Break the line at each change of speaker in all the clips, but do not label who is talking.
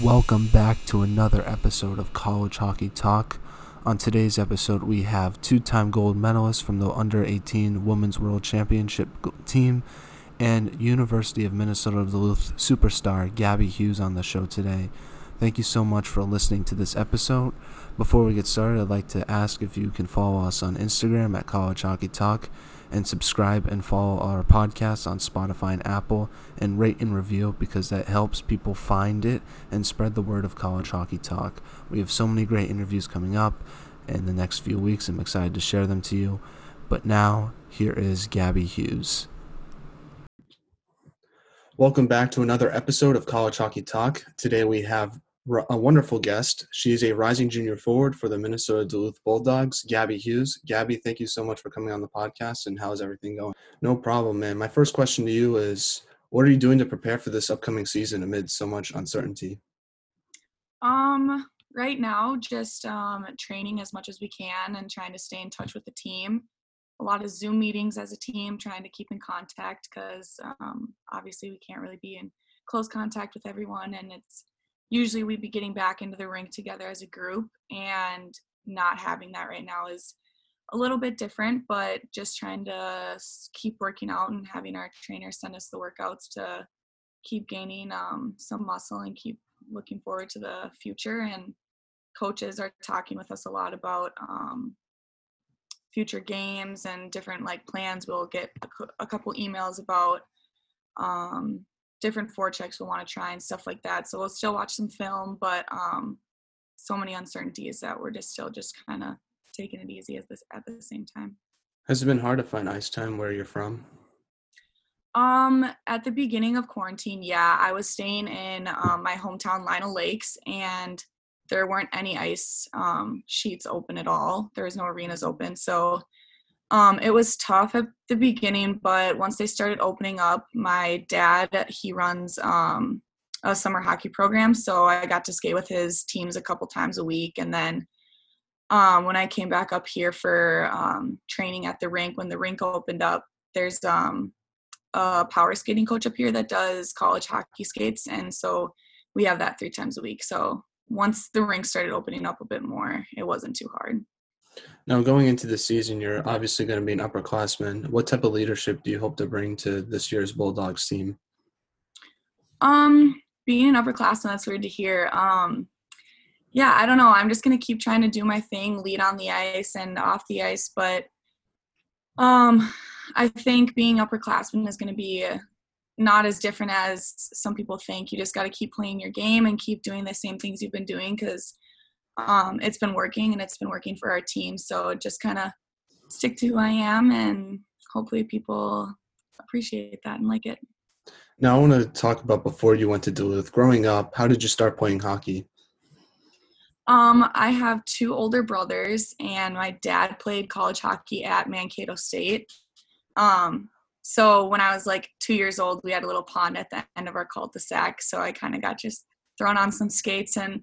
Welcome back to another episode of College Hockey Talk. On today's episode, we have two time gold medalist from the Under 18 Women's World Championship team and University of Minnesota Duluth superstar Gabby Hughes on the show today. Thank you so much for listening to this episode. Before we get started, I'd like to ask if you can follow us on Instagram at College Hockey Talk and subscribe and follow our podcast on Spotify and Apple and rate and review because that helps people find it and spread the word of College Hockey Talk. We have so many great interviews coming up in the next few weeks. I'm excited to share them to you. But now, here is Gabby Hughes. Welcome back to another episode of College Hockey Talk. Today we have a wonderful guest. She's a rising junior forward for the Minnesota Duluth Bulldogs, Gabby Hughes. Gabby, thank you so much for coming on the podcast and how's everything going? No problem, man. My first question to you is what are you doing to prepare for this upcoming season amid so much uncertainty?
Um, right now, just um, training as much as we can and trying to stay in touch with the team. A lot of Zoom meetings as a team, trying to keep in contact because um, obviously we can't really be in close contact with everyone, and it's usually we'd be getting back into the rink together as a group and not having that right now is a little bit different but just trying to keep working out and having our trainers send us the workouts to keep gaining um, some muscle and keep looking forward to the future and coaches are talking with us a lot about um, future games and different like plans. We'll get a, a couple emails about um, different forechecks we'll want to try and stuff like that. So we'll still watch some film, but um, so many uncertainties that we're just still just kind of taking it easy at this at the same time.
Has it been hard to find ice time where you're from?
Um, at the beginning of quarantine, yeah, I was staying in um, my hometown, Lino Lakes, and there weren't any ice um, sheets open at all. There was no arenas open, so um, it was tough at the beginning, but once they started opening up, my dad he runs um, a summer hockey program, so I got to skate with his teams a couple times a week. And then um, when I came back up here for um, training at the rink, when the rink opened up, there's um, a power skating coach up here that does college hockey skates, and so we have that three times a week. So once the rink started opening up a bit more, it wasn't too hard.
Now, going into the season, you're obviously going to be an upperclassman. What type of leadership do you hope to bring to this year's Bulldogs team?
Um, being an upperclassman, that's weird to hear. Um, yeah, I don't know. I'm just going to keep trying to do my thing, lead on the ice and off the ice. But um, I think being upperclassman is going to be not as different as some people think. You just got to keep playing your game and keep doing the same things you've been doing because um, it's been working and it's been working for our team. So just kind of stick to who I am and hopefully people appreciate that and like it.
Now, I want to talk about before you went to Duluth. Growing up, how did you start playing hockey?
Um, I have two older brothers, and my dad played college hockey at Mankato State. Um, so when I was like two years old, we had a little pond at the end of our cul-de-sac. So I kind of got just thrown on some skates and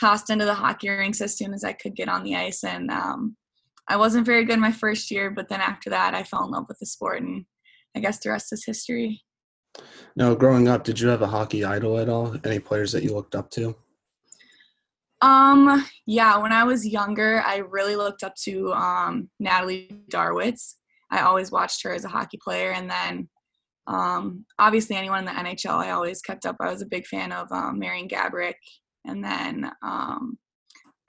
tossed into the hockey rinks as soon as I could get on the ice. And um, I wasn't very good my first year, but then after that, I fell in love with the sport, and I guess the rest is history.
Now, growing up, did you have a hockey idol at all? Any players that you looked up to?
Um, yeah, when I was younger, I really looked up to um, Natalie Darwitz. I always watched her as a hockey player, and then um, obviously anyone in the NHL, I always kept up. I was a big fan of um, Marian Gaborik and then um,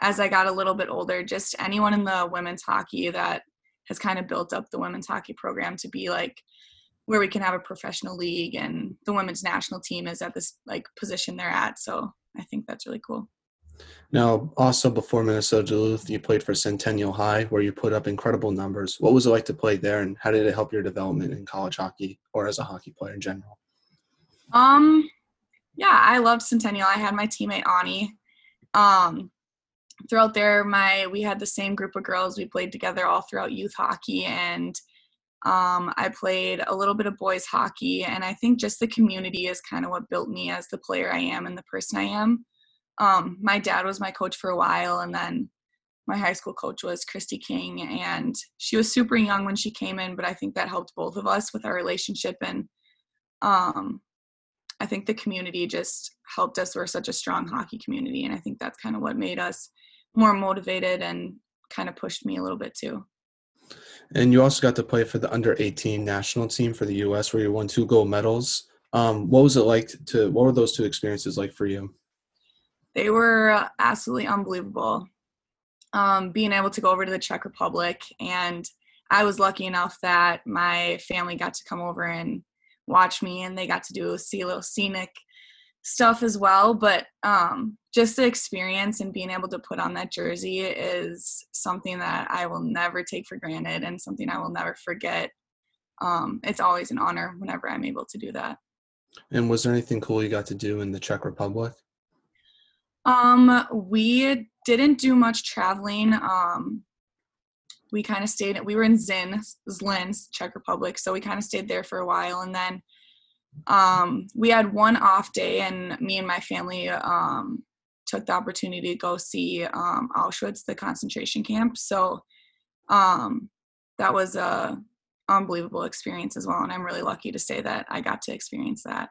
as I got a little bit older, just anyone in the women's hockey that has kind of built up the women's hockey program to be like where we can have a professional league and the women's national team is at this like position they're at. So I think that's really cool.
Now, also before Minnesota Duluth, you played for Centennial High, where you put up incredible numbers. What was it like to play there, and how did it help your development in college hockey or as a hockey player in general?
Um, yeah, I loved Centennial. I had my teammate Ani. Um, throughout there, my we had the same group of girls. We played together all throughout youth hockey, and um, I played a little bit of boys hockey. And I think just the community is kind of what built me as the player I am and the person I am. Um, my dad was my coach for a while, and then my high school coach was Christy King, and she was super young when she came in, but I think that helped both of us with our relationship and um, I think the community just helped us. We're such a strong hockey community, and I think that's kind of what made us more motivated and kind of pushed me a little bit too.
And you also got to play for the under 18 national team for the U.S., where you won two gold medals. Um, what was it like to? What were those two experiences like for you?
They were absolutely unbelievable. Um, being able to go over to the Czech Republic, and I was lucky enough that my family got to come over and watch me, and they got to do see a little scenic stuff as well. But um, just the experience and being able to put on that jersey is something that I will never take for granted, and something I will never forget. Um, it's always an honor whenever I'm able to do that.
And was there anything cool you got to do in the Czech Republic?
Um, we didn't do much traveling. Um, we kind of stayed. We were in Zin, Zlin, Czech Republic, so we kind of stayed there for a while, and then um, we had one off day, and me and my family um, took the opportunity to go see um, Auschwitz, the concentration camp. So um, that was a unbelievable experience as well, and I'm really lucky to say that I got to experience that.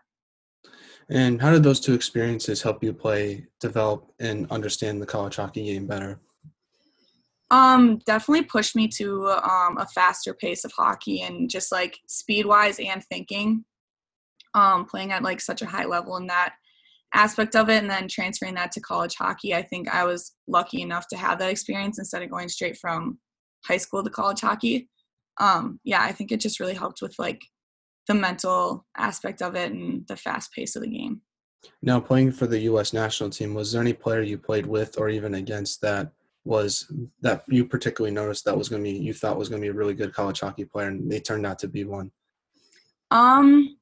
And how did those two experiences help you play, develop, and understand the college hockey game better?
Um, definitely pushed me to um, a faster pace of hockey and just like speed wise and thinking. Um, playing at like such a high level in that aspect of it, and then transferring that to college hockey. I think I was lucky enough to have that experience instead of going straight from high school to college hockey. Um, yeah, I think it just really helped with like the mental aspect of it and the fast pace of the game.
Now, playing for the U.S. national team, was there any player you played with or even against that was that you particularly noticed that was going to be you thought was going to be a really good college hockey player, and they turned out to be one?
Um,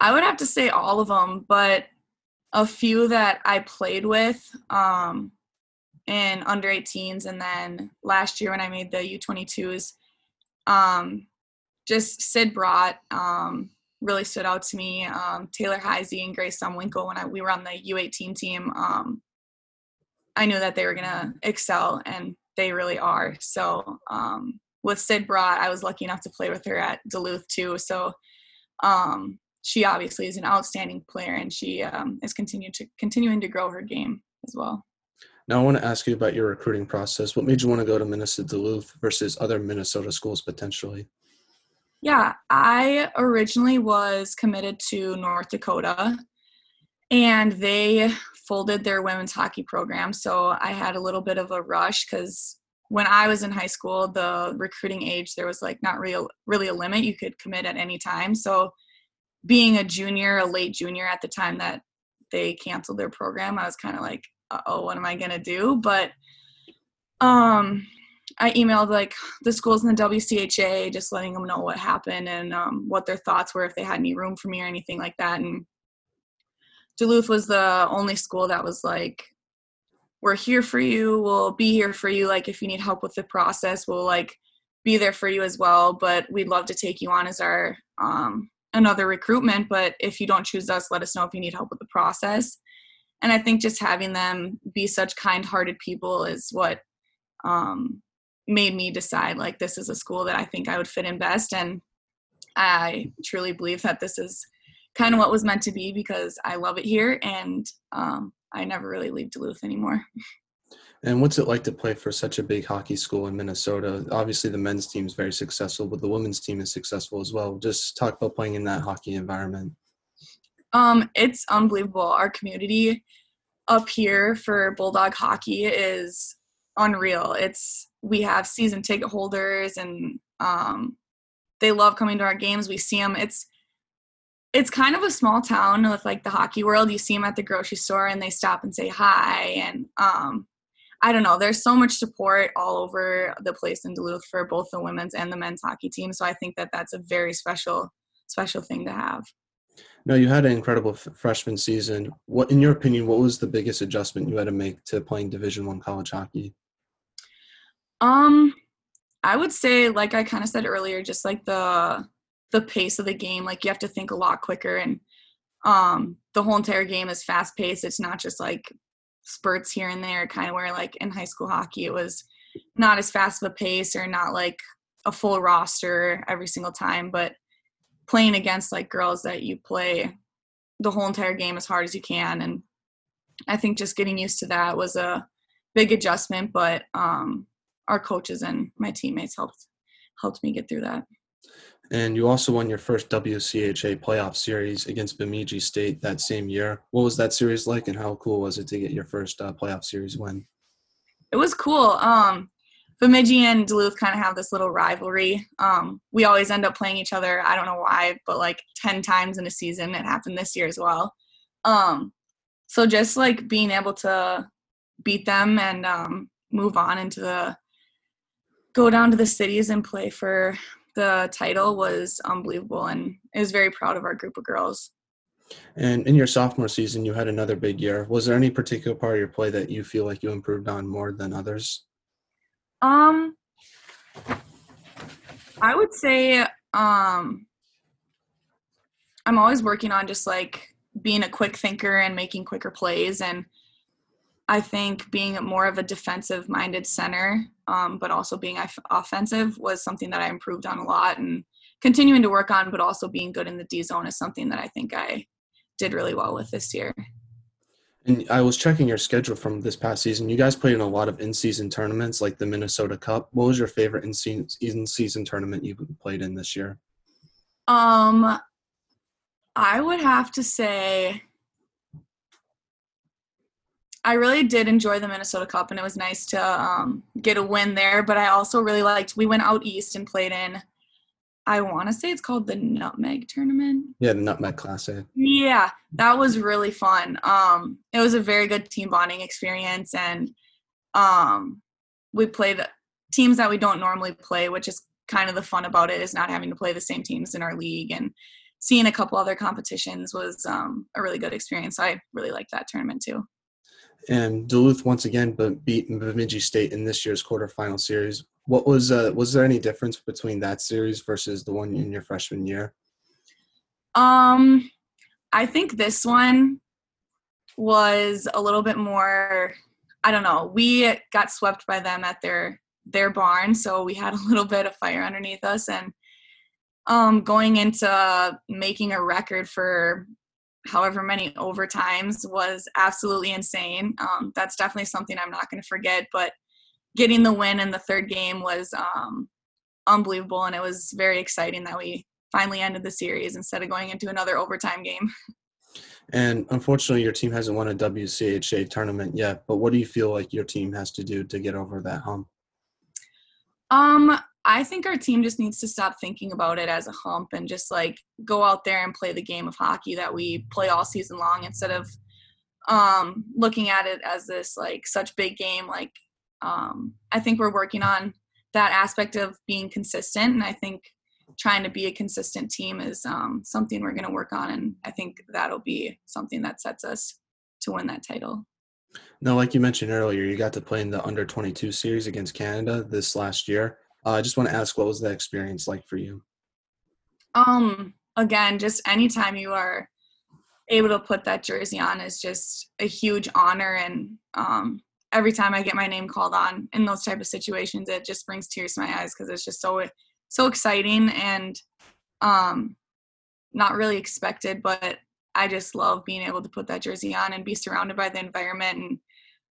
I would have to say all of them, but a few that I played with um, in under 18s, and then last year when I made the U22s, um, just Sid Brodt um, really stood out to me. Um, Taylor Heise and Grace Zumwinkle when I, we were on the U18 team, um, I knew that they were gonna excel, and they really are. So um, with Sid Brodt, I was lucky enough to play with her at Duluth too. So um, she obviously is an outstanding player, and she um, is continuing to continuing to grow her game as well.
Now, I want to ask you about your recruiting process. What made you want to go to Minnesota Duluth versus other Minnesota schools potentially?
Yeah, I originally was committed to North Dakota and they folded their women's hockey program. So I had a little bit of a rush because when I was in high school, the recruiting age, there was like not real, really a limit. You could commit at any time. So being a junior, a late junior at the time that they canceled their program, I was kind of like, oh, what am I to do? But um, I emailed like the schools in the WCHA, just letting them know what happened and um, what their thoughts were, if they had any room for me or anything like that. And Duluth was the only school that was like, "We're here for you. We'll be here for you. Like if you need help with the process, we'll like be there for you as well. But we'd love to take you on as our um, another recruitment. But if you don't choose us, let us know if you need help with the process." And I think just having them be such kind-hearted people is what um, made me decide like this is a school that I think I would fit in best and I truly believe that this is kind of what was meant to be because I love it here and um, I never really leave Duluth anymore.
And what's it like to play for such a big hockey school in Minnesota? Obviously, the men's team is very successful, but the women's team is successful as well. Just talk about playing in that hockey environment.
Um, it's unbelievable. Our community up here for Bulldog hockey is unreal. It's we have season ticket holders and um, they love coming to our games. We see them. It's it's kind of a small town with like the hockey world. You see them at the grocery store and they stop and say hi. And um, I don't know. There's so much support all over the place in Duluth for both the women's and the men's hockey team. So I think that that's a very special special thing to have.
No, you had an incredible f- freshman season. What, in your opinion, what was the biggest adjustment you had to make to playing Division One college hockey?
Um, I would say, like I kind of said earlier, just like the the pace of the game. Like you have to think a lot quicker, and um, the whole entire game is fast paced. It's not just like spurts here and there, kind of where like in high school hockey it was not as fast of a pace or not like a full roster every single time, but playing against like girls that you play the whole entire game as hard as you can. And I think just getting used to that was a big adjustment, but um, our coaches and my teammates helped helped me get through that.
And you also won your first WCHA playoff series against Bemidji State that same year. What was that series like, and how cool was it to get your first uh, playoff series win?
It was cool. Um, Bemidji and Duluth kind of have this little rivalry. Um, we always end up playing each other. I don't know why, but like 10 times in a season. It happened this year as well. Um, so just like being able to beat them and um, move on into the go down to the cities and play for the title was unbelievable and I was very proud of our group of girls.
And in your sophomore season, you had another big year. Was there any particular part of your play that you feel like you improved on more than others?
Um, I would say um, I'm always working on just like being a quick thinker and making quicker plays and I think being more of a defensive minded center, um, but also being offensive was something that I improved on a lot and continuing to work on, but also being good in the D zone is something that I think I did really well with this year.
And I was checking your schedule from this past season. You guys played in a lot of in-season tournaments, like the Minnesota Cup. What was your favorite in-season tournament you played in this year?
Um, I would have to say I really did enjoy the Minnesota Cup, and it was nice to um, get a win there. But I also really liked. We went out east and played in. I want to say it's called the Nutmeg Tournament.
Yeah, the Nutmeg Classic.
Yeah, that was really fun. Um, it was a very good team bonding experience, and um, we played teams that we don't normally play, which is kind of the fun about it is not having to play the same teams in our league and seeing a couple other competitions was um, a really good experience. So I really liked that tournament too.
And Duluth once again beat Bemidji State in this year's quarterfinal series. What was uh, was there any difference between that series versus the one in your freshman year?
Um, I think this one was a little bit more. I don't know. We got swept by them at their their barn, so we had a little bit of fire underneath us, and um, going into making a record for however many overtimes was absolutely insane. Um, that's definitely something I'm not going to forget. But getting the win in the third game was um, unbelievable, and it was very exciting that we finally ended the series instead of going into another overtime game.
And unfortunately, your team hasn't won a WCHA tournament yet. But what do you feel like your team has to do to get over that hump?
Um, I think our team just needs to stop thinking about it as a hump and just like go out there and play the game of hockey that we play all season long instead of um, looking at it as this like such big game. Like um, I think we're working on that aspect of being consistent, and I think trying to be a consistent team is um, something we're going to work on, and I think that'll be something that sets us to win that title.
Now, like you mentioned earlier, you got to play in the under 22 series against Canada this last year. Uh, I just want to ask, what was that experience like for you?
Um, again, just anytime you are able to put that jersey on is just a huge honor, and um, every time I get my name called on in those type of situations, it just brings tears to my eyes because it's just so so exciting and um, not really expected, but I just love being able to put that jersey on and be surrounded by the environment and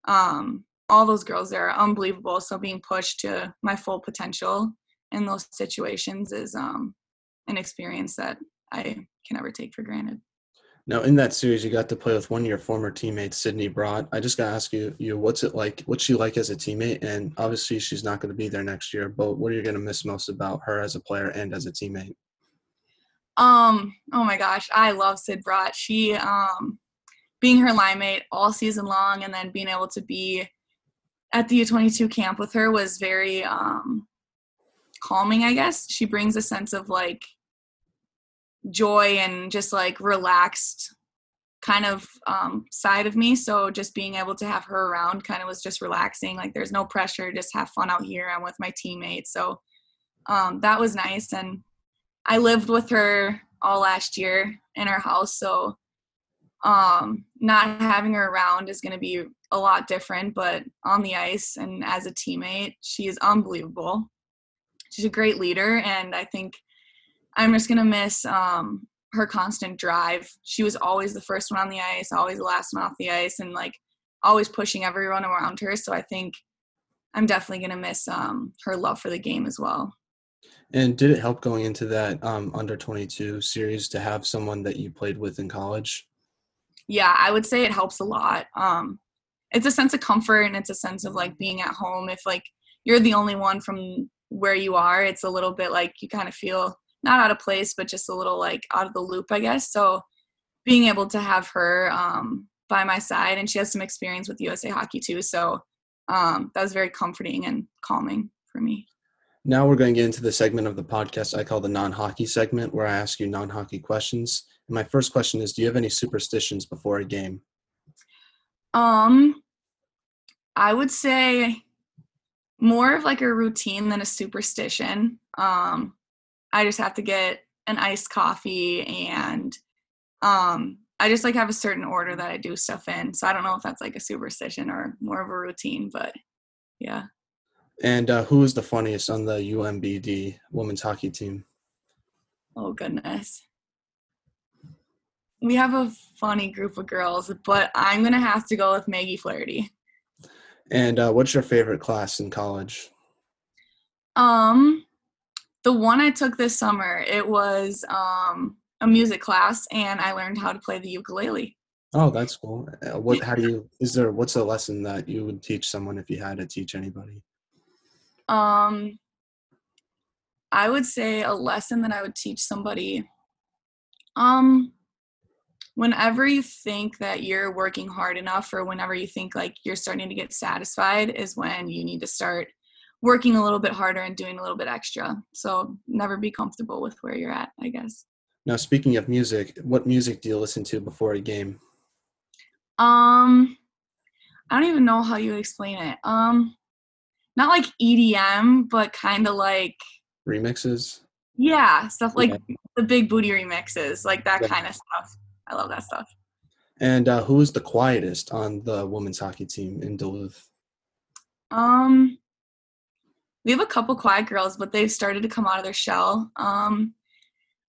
um, all those girls there are unbelievable. So being pushed to my full potential in those situations is um, an experience that I can never take for granted.
Now, in that series, you got to play with one of your former teammates, Sydney Brodt. I just got to ask you, you, what's it like? What's she like as a teammate? And obviously, she's not going to be there next year. But what are you going to miss most about her as a player and as a teammate?
Um. Oh my gosh, I love Sid Brodt. She, um, being her line mate all season long, and then being able to be at the U22 camp with her was very um, calming, I guess. She brings a sense of like joy and just like relaxed kind of um, side of me. So just being able to have her around kind of was just relaxing. Like there's no pressure, just have fun out here. I'm with my teammates. So um, that was nice. And I lived with her all last year in our house. So um, not having her around is going to be a lot different, but on the ice and as a teammate, she is unbelievable. She's a great leader, and I think I'm just going to miss um, her constant drive. She was always the first one on the ice, always the last one off the ice, and like always pushing everyone around her. So I think I'm definitely gonna miss um, her love for the game as well.
And did it help going into that um, under 22 series to have someone that you played with in college?
Yeah, I would say it helps a lot. Um, it's a sense of comfort and it's a sense of like being at home. If like you're the only one from where you are, it's a little bit like you kind of feel not out of place, but just a little like out of the loop, I guess. So being able to have her um, by my side, and she has some experience with USA Hockey too, so um, that was very comforting and calming for me.
Now we're going to get into the segment of the podcast I call the non-hockey segment, where I ask you non-hockey questions. And my first question is: Do you have any superstitions before a game?
Um, I would say more of like a routine than a superstition. Um, I just have to get an iced coffee and um, I just like have a certain order that I do stuff in. So I don't know if that's like a superstition or more of a routine, but yeah.
And uh, who is the funniest on the UMBD women's hockey team?
Oh goodness. We have a funny group of girls, but I'm gonna have to go with Maggie Flaherty.
And uh, what's your favorite class in college?
Um, the one I took this summer, it was um, a music class, and I learned how to play the ukulele.
Oh, that's cool. Uh, what? How do you? Is there? What's a lesson that you would teach someone if you had to teach anybody?
Um, I would say a lesson that I would teach somebody. Um, whenever you think that you're working hard enough, or whenever you think like you're starting to get satisfied, is when you need to start working a little bit harder and doing a little bit extra. So never be comfortable with where you're at, I guess.
Now, speaking of music, what music do you listen to before a game?
Um, I don't even know how you would explain it. Um, not like EDM, but kind of like
remixes.
Yeah, stuff like yeah. the big booty remixes, like that yeah. kind of stuff. I love that stuff.
And uh, who is the quietest on the women's hockey team in Duluth?
Um, we have a couple quiet girls, but they've started to come out of their shell. Um,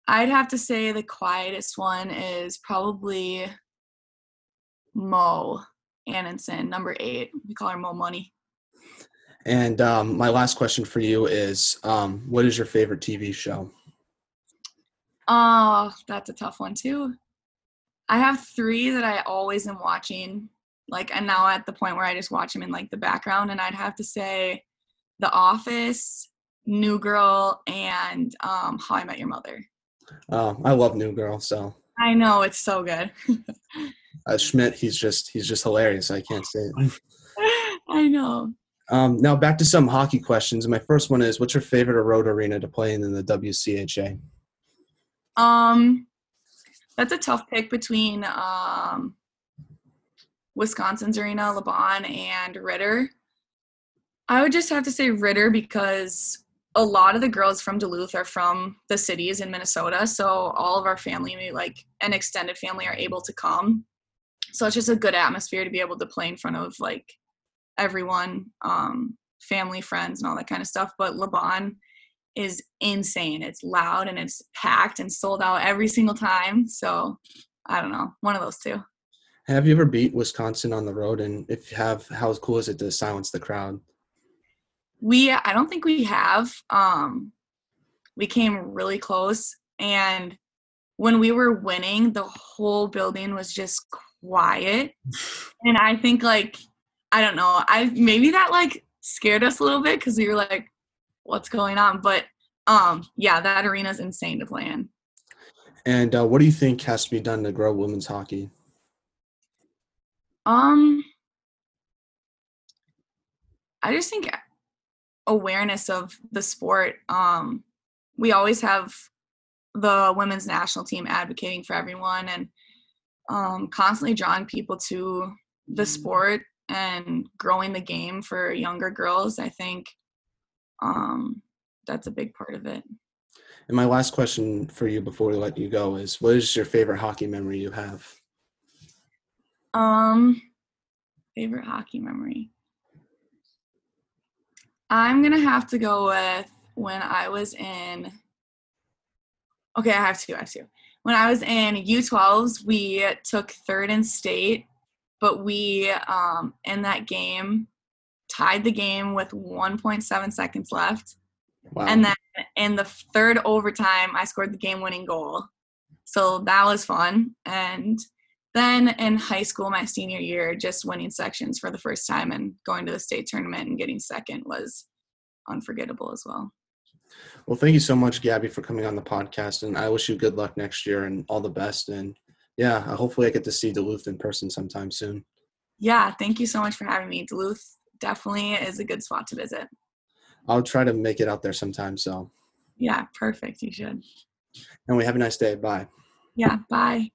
I'd have to say the quietest one is probably Mo Annenson, number eight. We call her Mo Money.
And um, my last question for you is um, what is your favorite TV show?
Oh, that's a tough one too. I have three that I always am watching. Like, and now at the point where I just watch them in like the background, and I'd have to say The Office, New Girl, and um, How I Met Your Mother.
Oh, I love New Girl. So
I know it's so good.
uh, Schmidt, he's just he's just hilarious. I can't say it.
I know.
Um, now back to some hockey questions. My first one is, what's your favorite road arena to play in in the WCHA?
Um, that's a tough pick between um, Wisconsin's arena, LaBahn, and Ridder. I would just have to say Ridder because a lot of the girls from Duluth are from the cities in Minnesota, so all of our family, like an extended family, are able to come. So it's just a good atmosphere to be able to play in front of like everyone, um, family, friends, and all that kind of stuff. But LaBahn is insane. It's loud and it's packed and sold out every single time. So I don't know, one of those two.
Have you ever beat Wisconsin on the road? And if you have, how cool is it to silence the crowd?
we i don't think we have um we came really close and when we were winning the whole building was just quiet and i think like i don't know i maybe that like scared us a little bit because we were like what's going on but um yeah that arena is insane to play in
and uh, what do you think has to be done to grow women's hockey
um i just think awareness of the sport. Um, we always have the women's national team advocating for everyone and um, constantly drawing people to the sport and growing the game for younger girls. I think um, that's a big part of it.
And my last question for you before we let you go is what is your favorite hockey memory you have?
Um favorite hockey memory. I'm gonna have to go with when I was in. Okay, I have to. I have to. when I was in U12s, we took third in state, but we um, in that game tied the game with 1.7 seconds left. Wow. And then in the third overtime, I scored the game winning goal. So that was fun. And then in high school, my senior year, just winning sections for the first time and going to the state tournament and getting second was unforgettable as well.
Well, thank you so much, Gabby, for coming on the podcast. And I wish you good luck next year and all the best. And yeah, hopefully I get to see Duluth in person sometime soon.
Yeah, thank you so much for having me. Duluth definitely is a good spot to visit.
I'll try to make it out there sometime. So,
yeah, perfect. You should.
And we have a nice day. Bye.
Yeah, bye.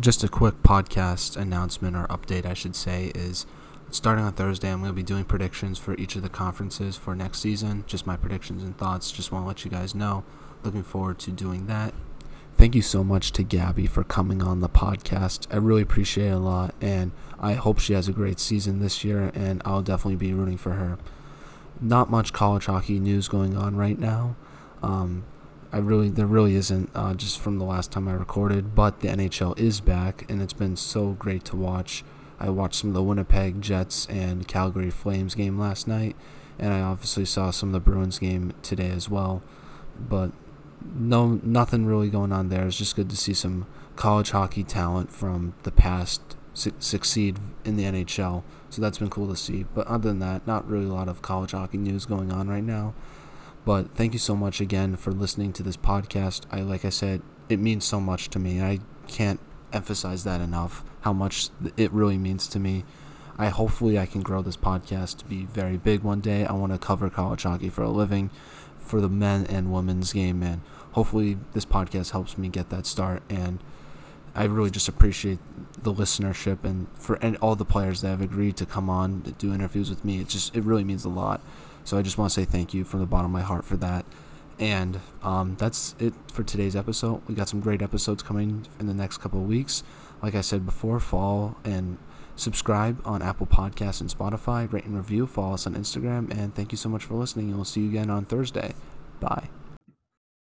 Just a quick podcast announcement or update, I should say, is starting on Thursday, I'm going to be doing predictions for each of the conferences for next season. Just my predictions and thoughts. Just want to let you guys know. Looking forward to doing that. Thank you so much to Gabby for coming on the podcast. I really appreciate it a lot, and I hope she has a great season this year, and I'll definitely be rooting for her. Not much college hockey news going on right now. Um, I really there really isn't uh, just from the last time I recorded, but the NHL is back, and it's been so great to watch. I watched some of the Winnipeg Jets and Calgary Flames game last night, and I obviously saw some of the Bruins game today as well. But no, nothing really going on there. It's just good to see some college hockey talent from the past su- succeed in the NHL. So that's been cool to see. But other than that, not really a lot of college hockey news going on right now. But thank you so much again for listening to this podcast. I like I said, it means so much to me. I can't emphasize that enough how much it really means to me. I hopefully I can grow this podcast to be very big one day. I want to cover college hockey for a living for the men and women's game and hopefully this podcast helps me get that start and I really just appreciate the listenership and for and all the players that have agreed to come on to do interviews with me. It just it really means a lot. So I just want to say thank you from the bottom of my heart for that. And um, that's it for today's episode. We got some great episodes coming in the next couple of weeks. Like I said before, fall and subscribe on Apple Podcasts and Spotify. Rate and review. Follow us on Instagram. And thank you so much for listening. And we'll see you again on Thursday. Bye.